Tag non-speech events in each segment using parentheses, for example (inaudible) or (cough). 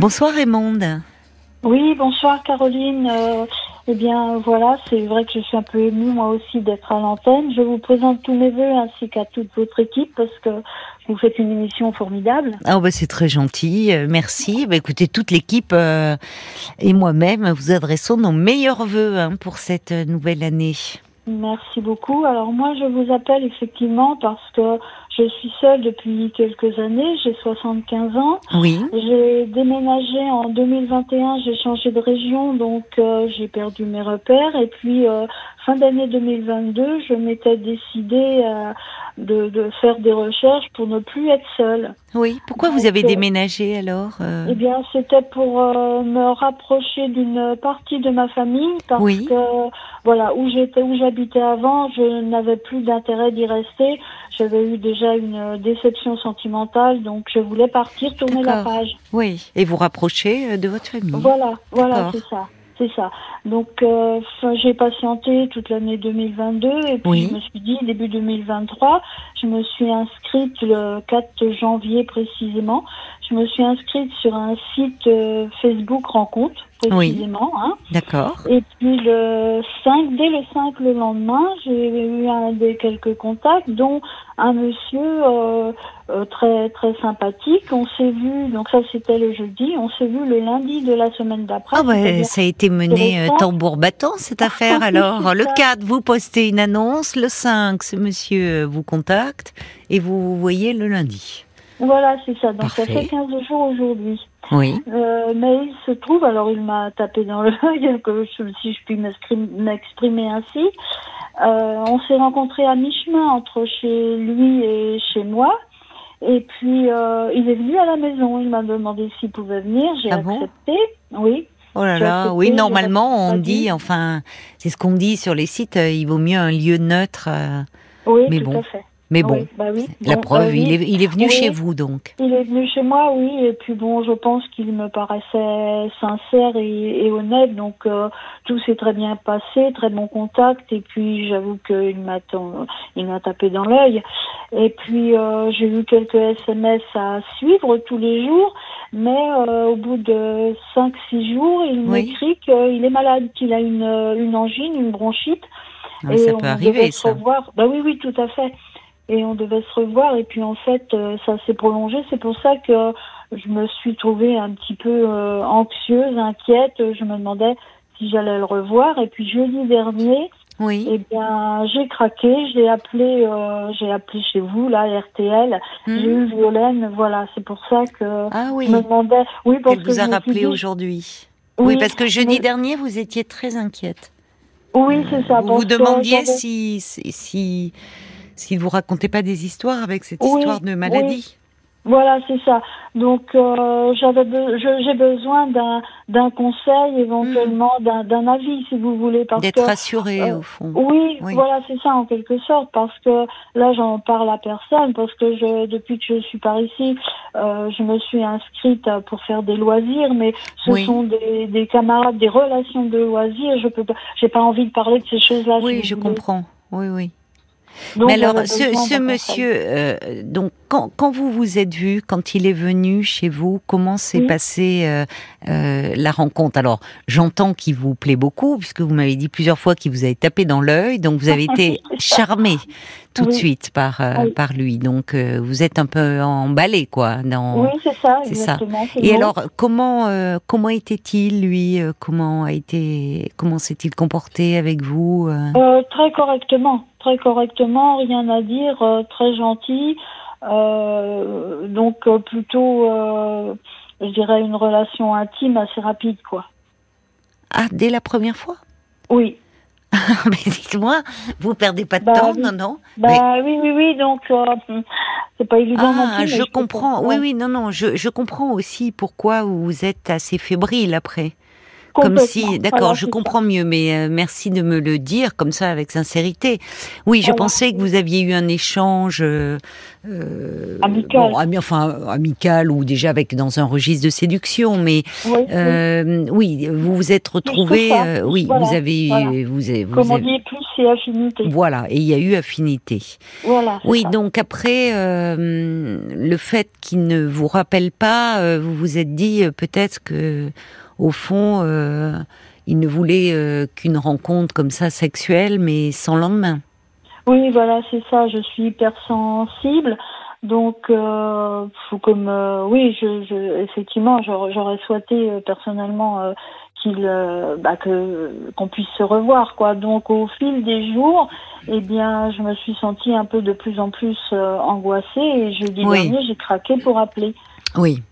Bonsoir Raymonde. Oui, bonsoir Caroline. Euh, eh bien voilà, c'est vrai que je suis un peu émue moi aussi d'être à l'antenne. Je vous présente tous mes voeux ainsi qu'à toute votre équipe parce que vous faites une émission formidable. Ah bah c'est très gentil, euh, merci. Bah, écoutez, toute l'équipe euh, et moi-même vous adressons nos meilleurs voeux hein, pour cette nouvelle année. Merci beaucoup. Alors moi, je vous appelle effectivement parce que je suis seule depuis quelques années. J'ai 75 ans. Oui. J'ai déménagé en 2021. J'ai changé de région, donc euh, j'ai perdu mes repères. Et puis euh, fin d'année 2022, je m'étais décidée à de, faire des recherches pour ne plus être seule. Oui. Pourquoi vous avez euh, déménagé alors euh? Eh bien, c'était pour euh, me rapprocher d'une partie de ma famille parce que voilà où j'étais, où j'habitais avant, je n'avais plus d'intérêt d'y rester. J'avais eu déjà une déception sentimentale, donc je voulais partir, tourner la page. Oui. Et vous rapprocher de votre famille. Voilà, voilà, c'est ça c'est ça. Donc euh, j'ai patienté toute l'année 2022 et puis je me suis dit début 2023, je me suis inscrite le 4 janvier précisément. Je me suis inscrite sur un site euh, Facebook rencontre précisément. Hein. D'accord. Et puis le 5, dès le 5 le lendemain, j'ai eu un des quelques contacts, dont un monsieur euh, euh, très très sympathique. On s'est vu, donc ça c'était le jeudi, on s'est vu le lundi de la semaine d'après. Ah ouais, ça a été mené euh, tambour battant cette affaire. (laughs) Alors le 4, vous postez une annonce, le 5, ce monsieur vous contacte et vous voyez le lundi. Voilà, c'est ça. Donc ça fait 15 jours aujourd'hui. Oui. Euh, mais il se trouve, alors il m'a tapé dans l'œil, (laughs) si je puis m'exprimer ainsi. Euh, on s'est rencontrés à mi-chemin entre chez lui et chez moi. Et puis euh, il est venu à la maison. Il m'a demandé s'il pouvait venir. J'ai ah accepté. oui. Oh là là, oui, normalement on dit, enfin, c'est ce qu'on dit sur les sites, il vaut mieux un lieu neutre. oui, mais tout à fait. Mais bon, bah la preuve, euh, il, est, il, est, venu chez vous donc. Il est venu chez moi, oui, et puis bon, je pense qu'il me paraissait sincère et, honnête, donc euh, tout s'est très bien passé, très bon contact, et puis j'avoue qu'il m'a il m'a tapé dans l'œil. Et puis euh, j'ai eu quelques SMS à suivre tous les jours, mais au bout de 5-6 jours, il m'écrit qu'il est malade, qu'il a une, une angine, une bronchite. Ah, et ça peut arriver, ça. Revoir. Bah oui, oui, tout à fait et on devait se revoir et puis en fait euh, ça s'est prolongé. C'est pour ça que je me suis trouvée un petit peu euh, anxieuse, inquiète. Je me demandais si j'allais le revoir et puis jeudi dernier, oui. Eh bien, j'ai craqué, j'ai appelé, euh, j'ai appelé chez vous, là, RTL. J'ai eu hmm. Violaine, voilà, c'est pour ça que ah, oui. je me demandais. Oui, parce Elle vous a rappelé aujourd'hui. Oui, parce que jeudi dernier, vous étiez très inquiète. Oui, c'est ça. Vous vous demandiez si, si s'il vous racontait pas des histoires avec cette histoire de maladie. Voilà, c'est ça. Donc, euh, j'avais, j'ai besoin d'un, d'un conseil, éventuellement hmm. d'un, avis, si vous voulez, parce d'être rassuré euh, au fond. Oui, voilà, c'est ça en quelque sorte, parce que là, j'en parle à personne, parce que je, depuis que je suis par ici, euh, je me suis inscrite pour faire des loisirs, mais ce sont des, des camarades, des relations de loisirs. Je peux pas, j'ai pas envie de parler de ces choses-là. Oui, je comprends. Oui, oui. Mais alors, ce, monsieur, euh, donc quand, quand, vous vous êtes vu, quand il est venu chez vous, comment s'est passée euh, euh, la rencontre? Alors, j'entends qu'il vous plaît beaucoup, puisque vous m'avez dit plusieurs fois qu'il vous avait tapé dans l'œil, donc vous avez été (laughs) charmé tout de suite par par lui. Donc, vous êtes un peu emballé, quoi. Dans... Oui, c'est ça, exactement. Ça. Et alors, comment comment était-il lui Comment a été Comment s'est-il comporté avec vous Très correctement très correctement, rien à dire, euh, très gentil. Euh, donc euh, plutôt, je dirais, une relation intime assez rapide, quoi. Ah, dès la première fois? Oui. (laughs) mais dites-moi, vous perdez pas de bah temps, non, non? Bah oui, oui, oui, donc c'est pas évident. Ah, je, comprends. Oui, oui, non, non, je, je comprends aussi pourquoi vous êtes assez fébrile après. Comme si, d'accord, je comprends mieux, mais euh, merci de me le dire comme ça avec sincérité. Oui, je pensais que vous aviez eu un échange euh, euh, amical. Bon, enfin amical ou déjà avec dans un registre de séduction, mais oui, euh, oui. vous vous êtes retrouvé, euh, oui, vous avez, voilà. vous avez, vous Comme avez, dit, plus c'est affinité. Voilà, et il y a eu affinité. Voilà. Oui, ça. donc après euh, le fait qu'il ne vous rappelle pas, euh, vous vous êtes dit euh, peut-être que au fond il ne voulait qu'une rencontre comme ça sexuelle, mais sans lendemain. Oui, voilà, c'est ça. Je suis hypersensible. Donc, euh, comme euh, oui, je, je effectivement, j'aurais souhaité euh, personnellement qu'il, bah, que qu'on puisse se revoir, quoi. Donc, au fil des jours, eh bien, je me suis sentie un peu de plus en plus angoissée et jeudi Oui. dernier, j'ai craqué pour appeler. Oui.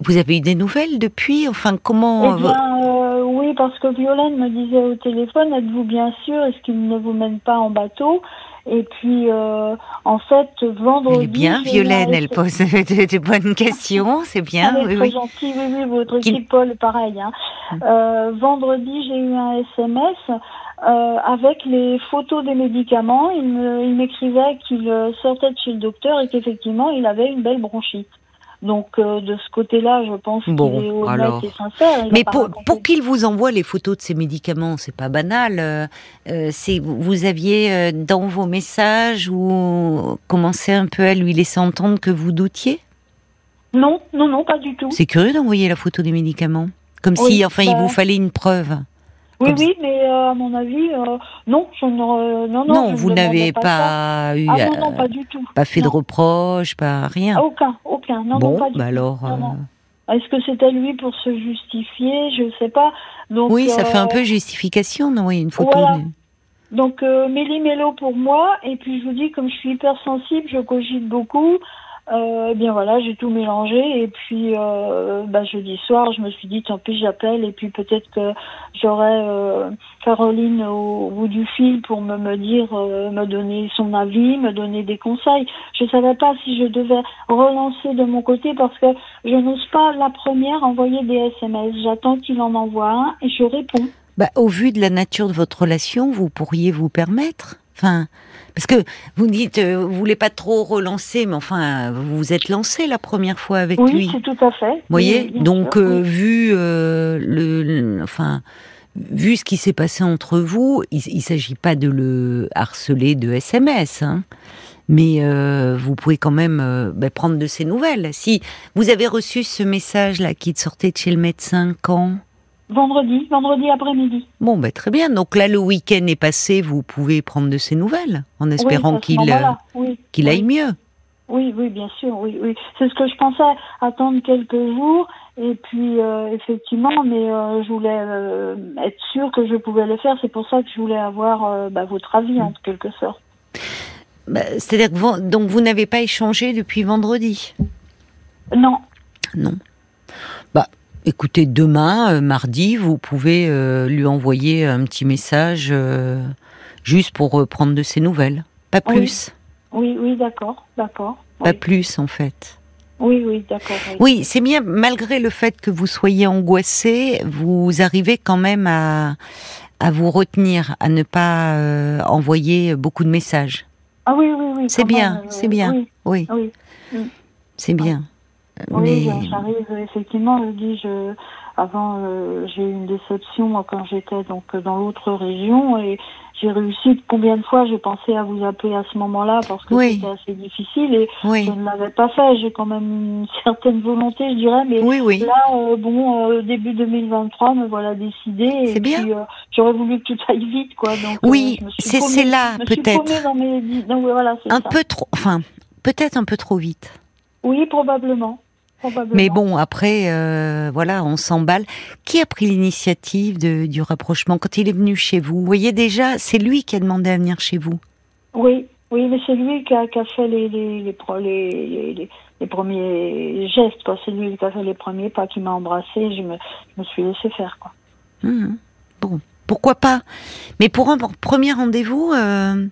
Vous avez eu des nouvelles depuis? Enfin, comment Eh bien, euh, oui, parce que Violaine me disait au téléphone, êtes-vous bien sûr? Est-ce qu'il ne vous mène pas en bateau? Et puis, euh, en fait, vendredi... Elle est bien, Violaine, elle pose (laughs) de, de bonnes questions, c'est bien. Elle est oui, très oui. gentille, oui, oui, votre Qui- équipe, Paul, pareil. Hein. Euh, vendredi, j'ai eu un SMS euh, avec les photos des médicaments. Il m'écrivait qu'il sortait de chez le docteur et qu'effectivement, il avait une belle bronchite. Donc, euh, de ce côté-là, je pense Bon, qu'il est honnête alors. et sincère. Mais pour, qu'il vous envoie les photos de ces médicaments, c'est pas banal. euh, euh, c'est vous aviez dans vos messages ou commencé un peu à lui laisser entendre que vous doutiez? Non, non, non, pas du tout. C'est curieux d'envoyer la photo des médicaments, comme Oui, si enfin il bah- vous fallait une preuve. Oui, Comme oui, mais euh, à mon avis, euh, non, je ne, non, non, Non, je ne vous n'avez pas, pas, eu. Ah non, euh, non, pas du tout. pas fait de Non. reproches, pas rien. Aucun, aucun. Non, bon, non, pas du bah tout. alors. Non, non. euh, Est-ce que c'était lui pour se justifier? Je sais pas. Donc, Oui, ça fait un euh, peu justification d'envoyer une photo. voilà. Donc, euh, méli-mélo pour moi. Et puis, je vous dis, comme je suis hypersensible, je cogite beaucoup. Euh, eh bien voilà, j'ai tout mélangé. Et puis, euh, bah, jeudi soir, je me suis dit, tant pis, j'appelle. Et puis, peut-être que j'aurai euh, Caroline au, bout du fil pour me, me dire, euh, me donner son avis, me donner des conseils. Je savais pas si je devais relancer de mon côté parce que je n'ose pas la première envoyer des SMS. J'attends qu'il en envoie un et je réponds. Bah, au vu de la nature de votre relation, vous pourriez vous permettre. Enfin, parce que vous dites, euh, vous voulez pas trop relancer, mais enfin, vous vous êtes lancé la première fois avec Oui, lui. c'est tout à fait. Vous voyez, Oui, donc euh, oui. vu euh, le, le- enfin, vu ce qui s'est passé entre vous, il, il s'agit pas de le harceler de SMS, hein, mais euh, vous pouvez quand même bah, prendre de ses nouvelles. Si vous avez reçu ce message là qui sortait de chez le médecin quand? Vendredi, vendredi après-midi. Bon, ben très bien. Donc là, le week-end est passé, vous pouvez prendre de ses nouvelles, en espérant oui, qu'il euh, oui, qu'il oui. aille mieux. Oui, oui, bien sûr, oui, oui. C'est ce que je pensais, attendre quelques jours, et puis euh, effectivement, mais euh, je voulais euh, être sûre que je pouvais le faire. C'est pour ça que je voulais avoir bah, votre avis, en quelque sorte. Bah, C'est-à-dire que vous, donc vous n'avez pas échangé depuis vendredi? Non, Non. Bah, écoutez, demain, euh, mardi, vous pouvez euh, lui envoyer un petit message euh, juste pour prendre de ses nouvelles. Pas plus. oui, oui, d'accord, d'accord. Pas Oui, plus, en fait. oui, oui, d'accord. Oui. Oui, c'est bien, malgré le fait que vous soyez angoissé, vous arrivez quand même à, à vous retenir, à ne pas euh, envoyer beaucoup de messages. Ah oui, oui, oui. C'est bien, c'est bien. Oui, Oui, oui. c'est bien. Oui, Mais j'arrive effectivement. Je dis, je avant euh, j'ai eu une déception moi, quand j'étais donc dans l'autre région et j'ai réussi. Combien de fois j'ai pensé à vous appeler à ce moment-là parce que Oui. c'était assez difficile et oui, je ne l'avais pas fait. J'ai quand même une certaine volonté, je dirais, mais oui, oui. là, euh, bon, euh, début 2023, me voilà décidée. Et C'est bien. puis, euh, j'aurais voulu que tout aille vite, quoi. Donc, Oui, euh, suis c'est là peut-être dans mes... Voilà, un ça. peu trop, enfin peut-être un peu trop vite. Oui, probablement. Mais bon, après, euh, voilà, on s'emballe. Qui a pris l'initiative du rapprochement quand il est venu chez vous? Vous voyez déjà, c'est lui qui a demandé à venir chez vous. Oui, oui, mais c'est lui qui a, qui a fait les, les, les, pro- les, les, les- les premiers gestes. C'est lui qui a fait les premiers pas, qui m'a embrassé. Je me, je me suis laissé faire, quoi. Mhm. Bon, pourquoi pas? Mais pour un premier rendez-vous, euh,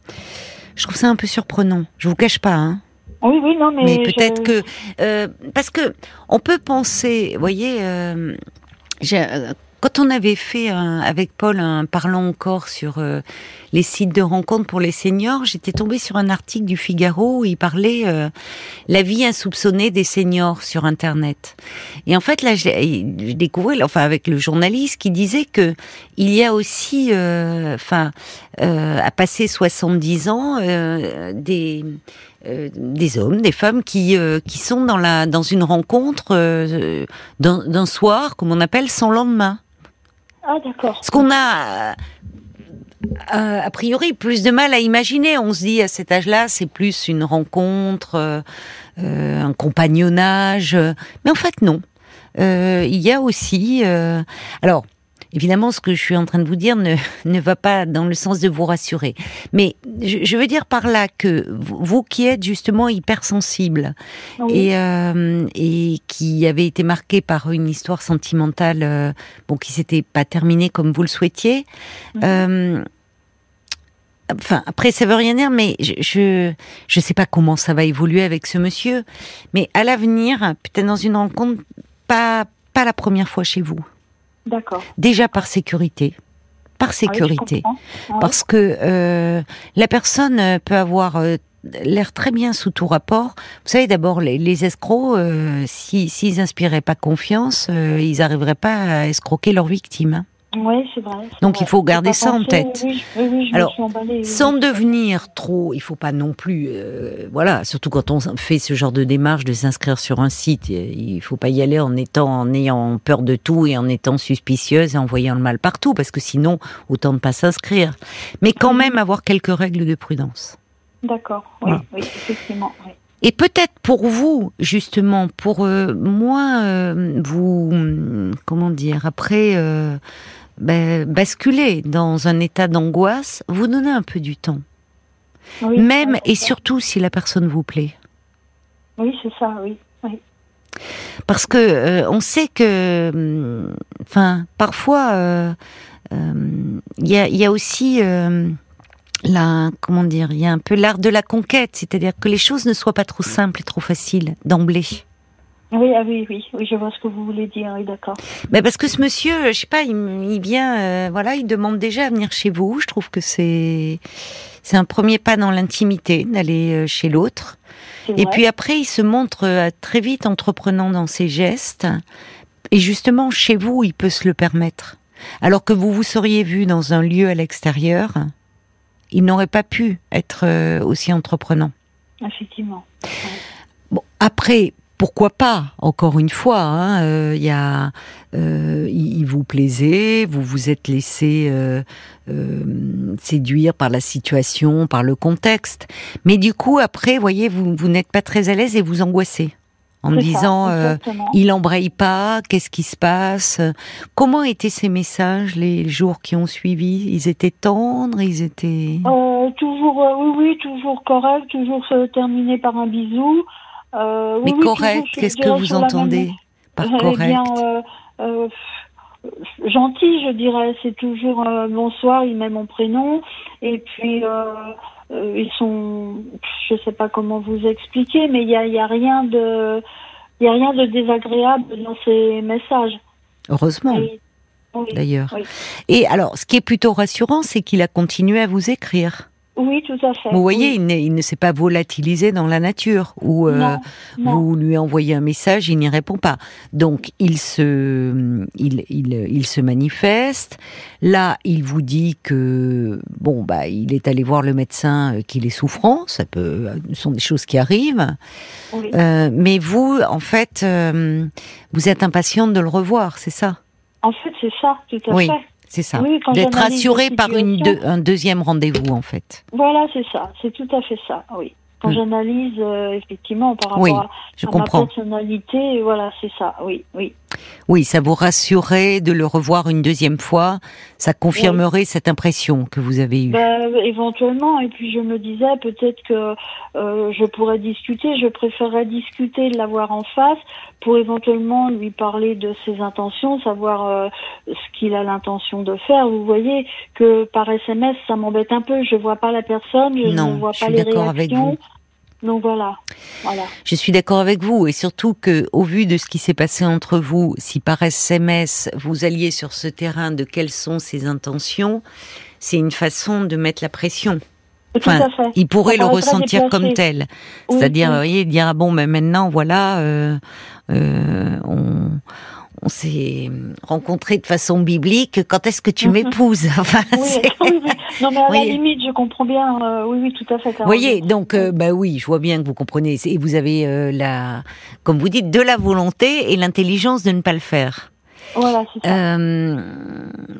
je trouve ça un peu surprenant. Je vous cache pas, hein. Oui, oui, non, mais. Mais je- peut-être que euh, parce que on peut penser, vous voyez, euh, euh, quand on avait fait un- avec Paul un parlant encore sur euh, les sites de rencontres pour les seniors, j'étais tombée sur un article du Figaro où il parlait euh, la vie insoupçonnée des seniors sur Internet. Et en fait, là, j'ai découvert, enfin, avec le journaliste qui disait que il y a aussi, euh, enfin, euh, à passer 70 ans, euh, des euh, des hommes, des femmes qui euh, qui sont dans la dans une rencontre euh, d'un soir, comme on appelle, sans lendemain. Ah d'accord. Ce qu'on a a priori plus de mal à imaginer. On se dit à cet âge-là, c'est plus une rencontre, un compagnonnage, mais en fait non. il y a aussi, alors Évidemment, ce que je suis en train de vous dire ne, (laughs) ne va pas dans le sens de vous rassurer. Mais je, je veux dire par là que vous, qui êtes justement hypersensible et, euh, et qui avez été marqué par une histoire sentimentale euh, bon, qui s'était pas terminée comme vous le souhaitiez, mhm. euh, enfin après ça veut rien dire mais je, je je sais pas comment ça va évoluer avec ce monsieur mais à l'avenir peut-être dans une rencontre pas pas la première fois chez vous D'accord. Déjà par sécurité. Par ah sécurité. Parce que euh, la personne euh, peut avoir euh, l'air très bien sous tout rapport. Vous savez, d'abord, les, escrocs, s'ils si, n'inspiraient pas confiance, ils n'arriveraient pas à escroquer leur victime. Hein. Oui, c'est vrai. Donc il faut garder ça en tête. Oui, oui, je Alors, emballée, sans devenir trop, il faut pas non plus, euh, voilà, surtout quand on fait ce genre de démarche de s'inscrire sur un site, il faut pas y aller en étant, en ayant peur de tout et en étant suspicieuse et en voyant le mal partout, parce que sinon, autant ne pas s'inscrire. Mais quand même avoir quelques règles de prudence. D'accord, oui, oui, effectivement. Et peut-être pour vous, justement, pour euh, moi, euh, vous, comment dire, après ben, basculer dans un état d'angoisse, vous donnez un peu du temps. Même et surtout si la personne vous plaît. Oui, c'est ça, oui. Parce que euh, on sait que, hum, enfin, parfois, il euh, euh, y, a, y, a, aussi la, comment dire, il y a un peu l'art de la conquête, c'est-à-dire que les choses ne soient pas trop simples et trop faciles d'emblée. Oui, ah oui, oui, oui, je vois ce que vous voulez dire, oui, d'accord. Mais parce que ce monsieur, je sais pas, il, vient, euh, voilà, il demande déjà à venir chez vous. Je trouve que c'est c'est un premier pas dans l'intimité d'aller euh, chez l'autre. Et puis après, il se montre euh, très vite entreprenant dans ses gestes. Et justement, chez vous, il peut se le permettre. Alors que vous vous seriez vu dans un lieu à l'extérieur, il n'aurait pas pu être aussi entreprenant. Effectivement. Bon, après, pourquoi pas Encore une fois, hein, euh, il y a, euh, il vous plaisait, vous vous êtes laissé euh, séduire par la situation, par le contexte. Mais du coup, après, voyez, vous, vous n'êtes pas très à l'aise et vous angoissez en me disant il embraye pas, qu'est-ce qui se passe? Comment étaient ces messages les jours qui ont suivi? Ils étaient tendres, ils étaient toujours oui oui toujours correct, toujours se terminer par un bisou. Euh, Mais correct, qu'est-ce que vous entendez par eh correct? euh, euh, Gentil, je dirais. C'est toujours bonsoir, il met mon prénom. Et puis, ils sont. Je ne sais pas comment vous expliquer, mais il n'y a, y a rien de. Il a rien de désagréable dans ces messages. Heureusement. D'ailleurs. Et alors, ce qui est plutôt rassurant, c'est qu'il a continué à vous écrire. Oui, tout à fait. Vous voyez, il, ne, s'est pas volatilisé dans la nature, ou euh, vous lui envoyez un message, il n'y répond pas. Donc, il se, il, il, se manifeste. Là, il vous dit que, bon, bah, il est allé voir le médecin, euh, qu'il est souffrant. Ça peut, ce sont des choses qui arrivent. Euh, mais vous, en fait, vous êtes impatiente de le revoir, c'est ça? En fait, c'est ça, tout à oui. fait. C'est ça. D'être rassuré par une un deuxième rendez-vous, en fait. Voilà, c'est ça. C'est tout à fait ça, oui. Quand hmm. j'analyse, euh, effectivement, par rapport à, je comprends. ma personnalité, voilà, c'est ça, oui, oui. Oui, ça vous rassurerait de le revoir une deuxième fois Ça confirmerait cette impression que vous avez eue bah, Éventuellement, et puis je me disais peut-être que euh, je pourrais discuter, je préférerais discuter de l'avoir en face pour éventuellement lui parler de ses intentions, savoir euh, ce qu'il a l'intention de faire. Vous voyez que par SMS, ça m'embête un peu, je vois pas la personne, je ne vois pas les réactions. Avec vous. Donc voilà, voilà. Je suis d'accord avec vous et surtout que, au vu de ce qui s'est passé entre vous, si par SMS vous alliez sur ce terrain de quelles sont ses intentions, c'est une façon de mettre la pression. Enfin, il pourrait le ressentir comme tel, c'est-à-dire, vous voyez, dire ah bon, mais maintenant voilà, euh, euh, on on s'est rencontrés de façon biblique. Quand est-ce que tu mhm. m'épouses (laughs) Enfin, oui, oui, oui, Non, mais à la limite, je comprends bien. Euh, oui, oui, tout à fait. Vous voyez, donc, euh, bah oui, je vois bien que vous comprenez. Et vous avez euh, la, comme vous dites, de la volonté et l'intelligence de ne pas le faire. Voilà, c'est ça.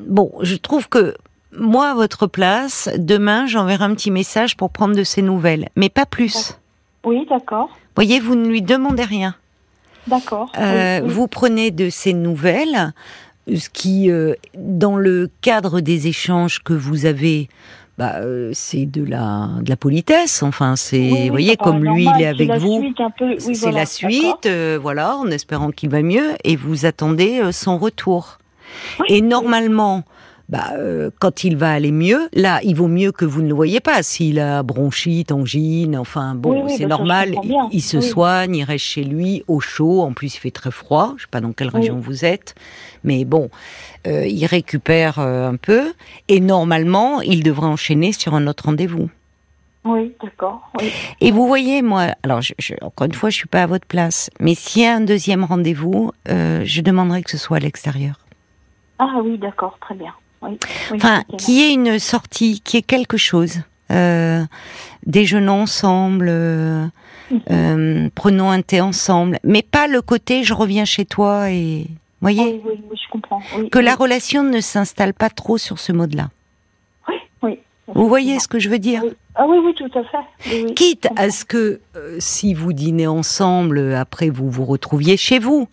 bon, je trouve que moi, à votre place, demain, j'enverrai un petit message pour prendre de ses nouvelles, mais pas plus. Oui, d'accord. Voyez, vous ne lui demandez rien. D'accord. Euh, vous prenez de ces nouvelles, ce qui, euh, dans le cadre des échanges que vous avez, bah, euh, c'est de la, de la politesse. Enfin, c'est, vous voyez, comme lui, il est avec vous, c'est la suite, voilà, en espérant qu'il va mieux, et vous attendez son retour. et normalement, bah, euh, quand il va aller mieux, là, il vaut mieux que vous ne le voyez pas. S'il a bronchite, angine, enfin bon, c'est bah, normal. Il, se soigne, il reste chez lui au chaud. En plus, il fait très froid. Je sais pas dans quelle région vous êtes, mais bon, euh, il récupère euh, un peu et normalement, il devrait enchaîner sur un autre rendez-vous. Oui, d'accord. Et vous voyez, moi, alors je, encore une fois, je suis pas à votre place, mais s'il y a un deuxième rendez-vous, je demanderai que ce soit à l'extérieur. Ah oui, d'accord, très bien enfin, qui est une sortie, qui est quelque chose. Euh, déjeunons ensemble, euh, mhm. euh, prenons un thé ensemble, mais pas le côté je reviens chez toi et voyez oui, oui, je comprends. que la relation ne s'installe pas trop sur ce mode-là. Oui, oui. Vous voyez ce que je veux dire? Ah oui, oui, tout à fait. Quitte à ce que si vous dînez ensemble, après vous vous retrouviez chez vous.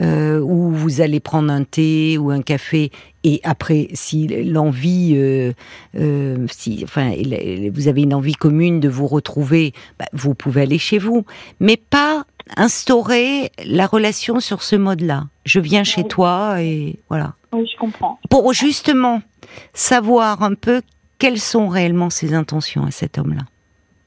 Euh, où vous allez prendre un thé ou un café et après, si l'envie, euh, euh, si, enfin, vous avez une envie commune de vous retrouver, bah, vous pouvez aller chez vous, mais pas instaurer la relation sur ce mode-là. Je viens chez toi et voilà. Oui, je comprends. Pour justement savoir un peu quelles sont réellement ses intentions à cet homme-là.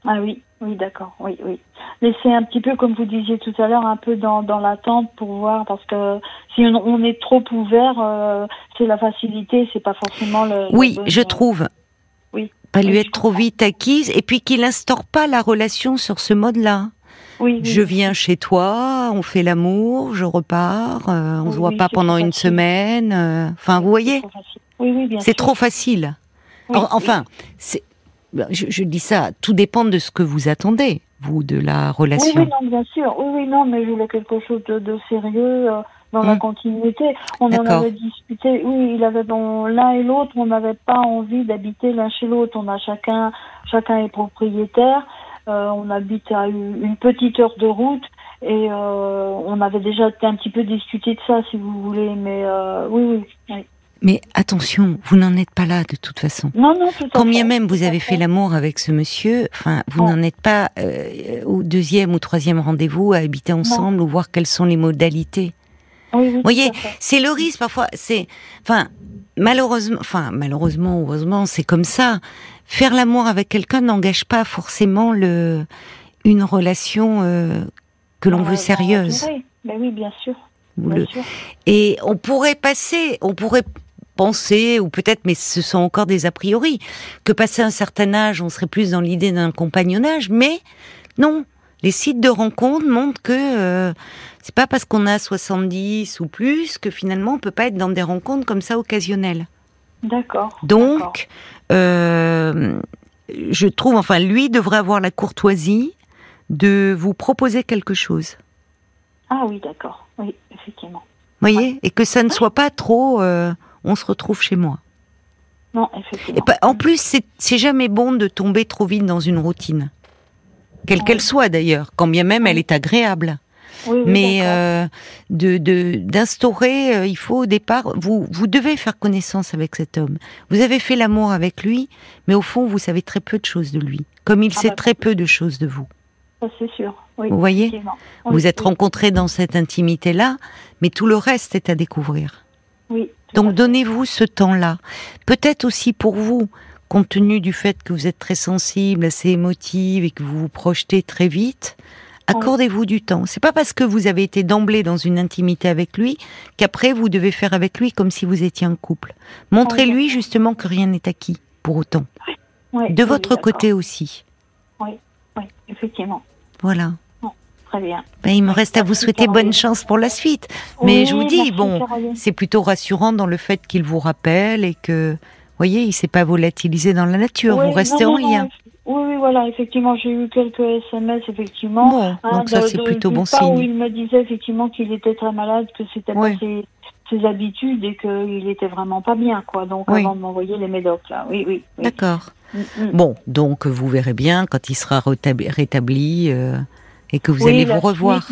Ah oui, oui, d'accord, oui, oui. Mais c'est un petit peu, comme vous disiez tout à l'heure, un peu dans, dans l'attente pour voir, parce que si on, est trop ouvert, euh, c'est la facilité, c'est pas forcément le. Oui, je trouve. Oui. Pas lui être trop vite acquise, et puis qu'il instaure pas la relation sur ce mode-là. Oui, Je viens chez toi, on fait l'amour, je repars, euh, on se voit pas pendant une semaine. Euh, enfin, vous voyez C'est trop facile. enfin, c'est bah, je, dis ça, tout dépend de ce que vous attendez, vous, de la relation. Oui, oui non, bien sûr. Oui, oui, non, mais je voulais quelque chose de, sérieux euh, dans la hmm. continuité. On en avait discuté. Oui, il avait dans l'un et l'autre, on n'avait pas envie d'habiter l'un chez l'autre. On a chacun, chacun est propriétaire. Euh, on habite à une, petite heure de route. Et euh, on avait déjà un petit peu discuté de ça, si vous voulez, mais oui, oui. Mais attention, vous n'en êtes pas là de toute façon. Non, non, tout Quand bien même vous avez fait, l'amour avec ce monsieur, enfin, vous n'en êtes pas euh, au deuxième ou troisième rendez-vous à habiter ensemble ou voir quelles sont les modalités. Oui, vous voyez, c'est le risque parfois. C'est, enfin, malheureusement, enfin, malheureusement, heureusement, c'est comme ça. Faire l'amour avec quelqu'un n'engage pas forcément le une relation euh, que l'on veut sérieuse. Oui, ben oui, bien sûr. Et on pourrait passer, on pourrait penser, ou peut-être, mais ce sont encore des a priori, que passé un certain âge, on serait plus dans l'idée d'un compagnonnage, mais non. Les sites de rencontres montrent que euh, c'est pas parce qu'on a 70 ou plus que finalement on peut pas être dans des rencontres comme ça occasionnelles. D'accord. Donc, euh, je trouve, enfin, lui devrait avoir la courtoisie de vous proposer quelque chose. Ah oui, d'accord. Oui, effectivement. Vous voyez Et que ça ne soit pas trop. Euh, on se retrouve chez moi. Non, effectivement. Et en plus, c'est jamais bon de tomber trop vite dans une routine. Quelle qu'elle soit d'ailleurs, quand bien même elle est agréable. Oui, Mais euh, de d'instaurer, euh, il faut au départ, vous vous devez faire connaissance avec cet homme. Vous avez fait l'amour avec lui, mais au fond vous savez très peu de choses de lui, comme il ah sait bah, très peu de choses de vous. c'est sûr. vous voyez, vous êtes rencontrés dans cette intimité là, mais tout le reste est à découvrir. Oui. Donc donnez-vous ce temps-là. Peut-être aussi pour vous compte tenu du fait que vous êtes très sensible, assez émotive et que vous vous projetez très vite, accordez-vous du temps. C'est pas parce que vous avez été d'emblée dans une intimité avec lui qu'après vous devez faire avec lui comme si vous étiez un couple. Montrez-lui justement que rien n'est acquis pour autant. de votre côté aussi. Oui, oui, effectivement. Voilà. Très bien. Ben, il me reste à vous souhaiter bonne chance pour la suite. Mais je vous dis, bon, c'est plutôt rassurant dans le fait qu'il vous rappelle et que voyez, il s'est pas volatilisé dans la nature, vous restez en lien. Oui, oui, voilà, effectivement, j'ai eu quelques SMS, effectivement. Bon, hein, donc ça, c'est plutôt bon signe. Où il me disait, effectivement, qu'il était très malade, que c'était pas ses, habitudes et qu'il était vraiment pas bien, quoi. Donc, avant de m'envoyer les médocs, là. Oui, oui. D'accord. Mm, mm. Bon, donc, vous verrez bien, quand il sera rétabli, euh, et que vous allez vous revoir.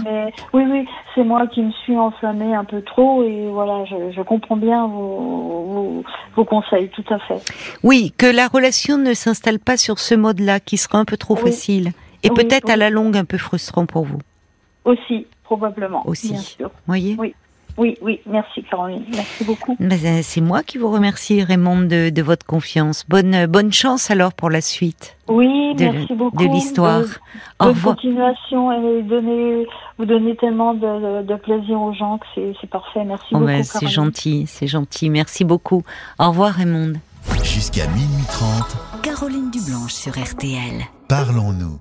oui, oui, c'est moi qui me suis enflammée un peu trop et voilà, je, comprends bien vos, vos, conseils, tout à fait. Oui, que la relation ne s'installe pas sur ce mode-là, qui sera un peu trop facile et peut-être à la longue un peu frustrant pour vous. Aussi, probablement. Aussi. Bien sûr. Voyez? Oui. Oui, oui, merci Caroline, merci beaucoup. Euh, c'est moi qui vous remercie Raymond de, votre confiance. Bonne bonne chance alors pour la suite. Oui, merci beaucoup. De l'histoire. Au revoir. continuation et donner, vous donnez tellement de, plaisir aux gens que c'est parfait. Merci oh, beaucoup. c'est gentil, c'est gentil. Merci beaucoup. Au revoir Raymond. Jusqu'à minuit 30. Caroline Dublanche sur RTL. Parlons-nous.